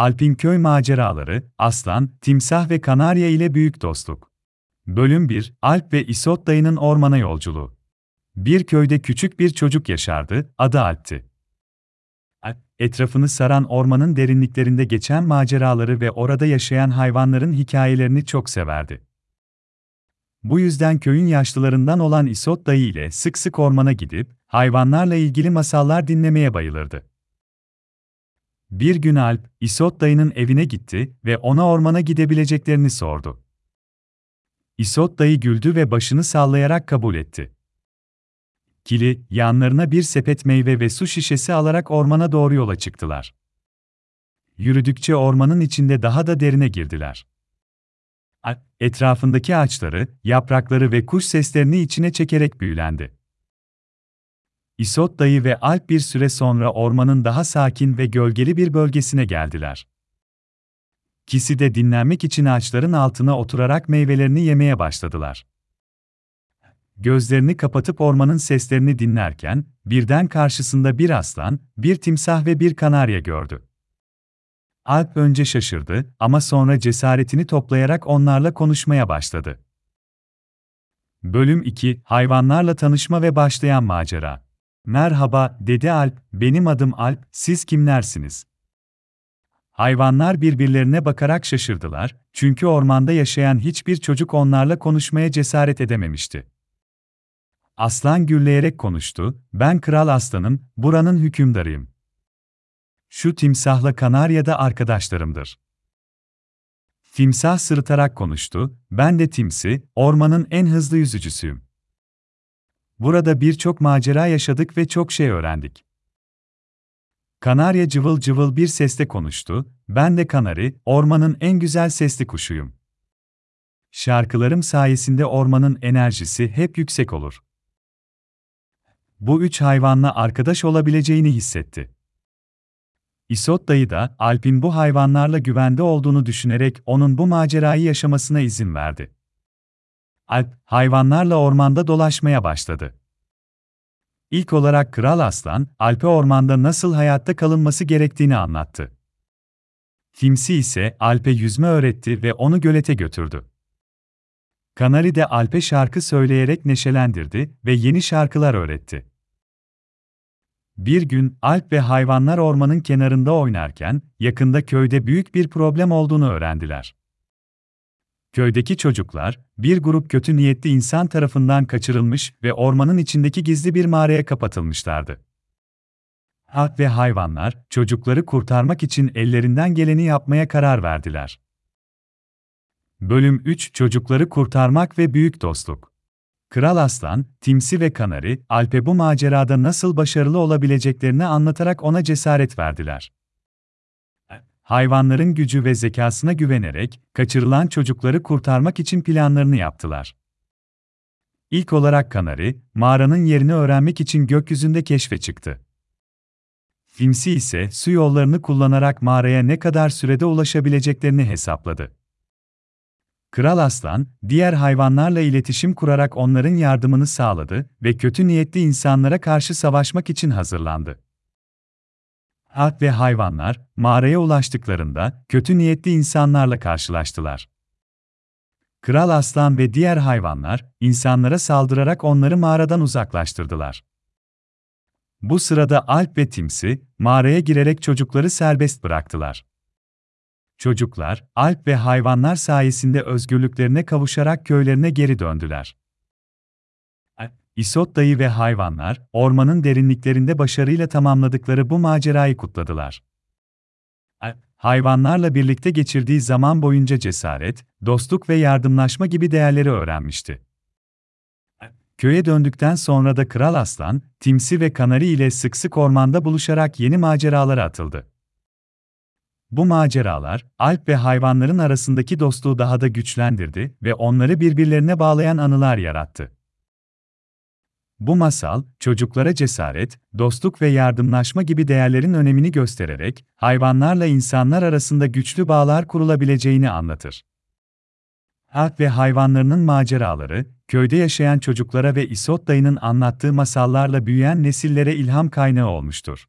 Alp'in köy maceraları, aslan, timsah ve kanarya ile büyük dostluk. Bölüm 1, Alp ve İsot dayının ormana yolculuğu. Bir köyde küçük bir çocuk yaşardı, adı Alp'ti. Alp, etrafını saran ormanın derinliklerinde geçen maceraları ve orada yaşayan hayvanların hikayelerini çok severdi. Bu yüzden köyün yaşlılarından olan İsot dayı ile sık sık ormana gidip, hayvanlarla ilgili masallar dinlemeye bayılırdı. Bir gün Alp, İsot dayının evine gitti ve ona ormana gidebileceklerini sordu. İsot dayı güldü ve başını sallayarak kabul etti. Kili, yanlarına bir sepet meyve ve su şişesi alarak ormana doğru yola çıktılar. Yürüdükçe ormanın içinde daha da derine girdiler. Alp, etrafındaki ağaçları, yaprakları ve kuş seslerini içine çekerek büyülendi. İsot dayı ve Alp bir süre sonra ormanın daha sakin ve gölgeli bir bölgesine geldiler. İkisi de dinlenmek için ağaçların altına oturarak meyvelerini yemeye başladılar. Gözlerini kapatıp ormanın seslerini dinlerken, birden karşısında bir aslan, bir timsah ve bir kanarya gördü. Alp önce şaşırdı ama sonra cesaretini toplayarak onlarla konuşmaya başladı. Bölüm 2 Hayvanlarla tanışma ve başlayan macera. Merhaba, dedi Alp, benim adım Alp, siz kimlersiniz? Hayvanlar birbirlerine bakarak şaşırdılar, çünkü ormanda yaşayan hiçbir çocuk onlarla konuşmaya cesaret edememişti. Aslan gürleyerek konuştu, ben kral aslanım, buranın hükümdarıyım. Şu timsahla kanarya da arkadaşlarımdır. Timsah sırıtarak konuştu, ben de Timsi, ormanın en hızlı yüzücüsüyüm. Burada birçok macera yaşadık ve çok şey öğrendik. Kanarya cıvıl cıvıl bir sesle konuştu, ben de kanari, ormanın en güzel sesli kuşuyum. Şarkılarım sayesinde ormanın enerjisi hep yüksek olur. Bu üç hayvanla arkadaş olabileceğini hissetti. İsot dayı da, Alp'in bu hayvanlarla güvende olduğunu düşünerek onun bu macerayı yaşamasına izin verdi. Alp, hayvanlarla ormanda dolaşmaya başladı. İlk olarak Kral Aslan, Alp'e ormanda nasıl hayatta kalınması gerektiğini anlattı. Timsi ise Alp'e yüzme öğretti ve onu gölete götürdü. Kanari de Alp'e şarkı söyleyerek neşelendirdi ve yeni şarkılar öğretti. Bir gün Alp ve hayvanlar ormanın kenarında oynarken yakında köyde büyük bir problem olduğunu öğrendiler. Köydeki çocuklar, bir grup kötü niyetli insan tarafından kaçırılmış ve ormanın içindeki gizli bir mağaraya kapatılmışlardı. Halk ve hayvanlar, çocukları kurtarmak için ellerinden geleni yapmaya karar verdiler. Bölüm 3 Çocukları Kurtarmak ve Büyük Dostluk Kral Aslan, Timsi ve Kanari, Alp'e bu macerada nasıl başarılı olabileceklerini anlatarak ona cesaret verdiler hayvanların gücü ve zekasına güvenerek kaçırılan çocukları kurtarmak için planlarını yaptılar. İlk olarak Kanari, mağaranın yerini öğrenmek için gökyüzünde keşfe çıktı. Filmsi ise su yollarını kullanarak mağaraya ne kadar sürede ulaşabileceklerini hesapladı. Kral Aslan, diğer hayvanlarla iletişim kurarak onların yardımını sağladı ve kötü niyetli insanlara karşı savaşmak için hazırlandı. Halk ve hayvanlar, mağaraya ulaştıklarında, kötü niyetli insanlarla karşılaştılar. Kral aslan ve diğer hayvanlar, insanlara saldırarak onları mağaradan uzaklaştırdılar. Bu sırada Alp ve Timsi, mağaraya girerek çocukları serbest bıraktılar. Çocuklar, Alp ve hayvanlar sayesinde özgürlüklerine kavuşarak köylerine geri döndüler. İsot dayı ve hayvanlar, ormanın derinliklerinde başarıyla tamamladıkları bu macerayı kutladılar. Hayvanlarla birlikte geçirdiği zaman boyunca cesaret, dostluk ve yardımlaşma gibi değerleri öğrenmişti. Köye döndükten sonra da Kral Aslan, Timsi ve Kanari ile sık sık ormanda buluşarak yeni maceralara atıldı. Bu maceralar, Alp ve hayvanların arasındaki dostluğu daha da güçlendirdi ve onları birbirlerine bağlayan anılar yarattı. Bu masal, çocuklara cesaret, dostluk ve yardımlaşma gibi değerlerin önemini göstererek, hayvanlarla insanlar arasında güçlü bağlar kurulabileceğini anlatır. Halk ve hayvanlarının maceraları, köyde yaşayan çocuklara ve İsot dayının anlattığı masallarla büyüyen nesillere ilham kaynağı olmuştur.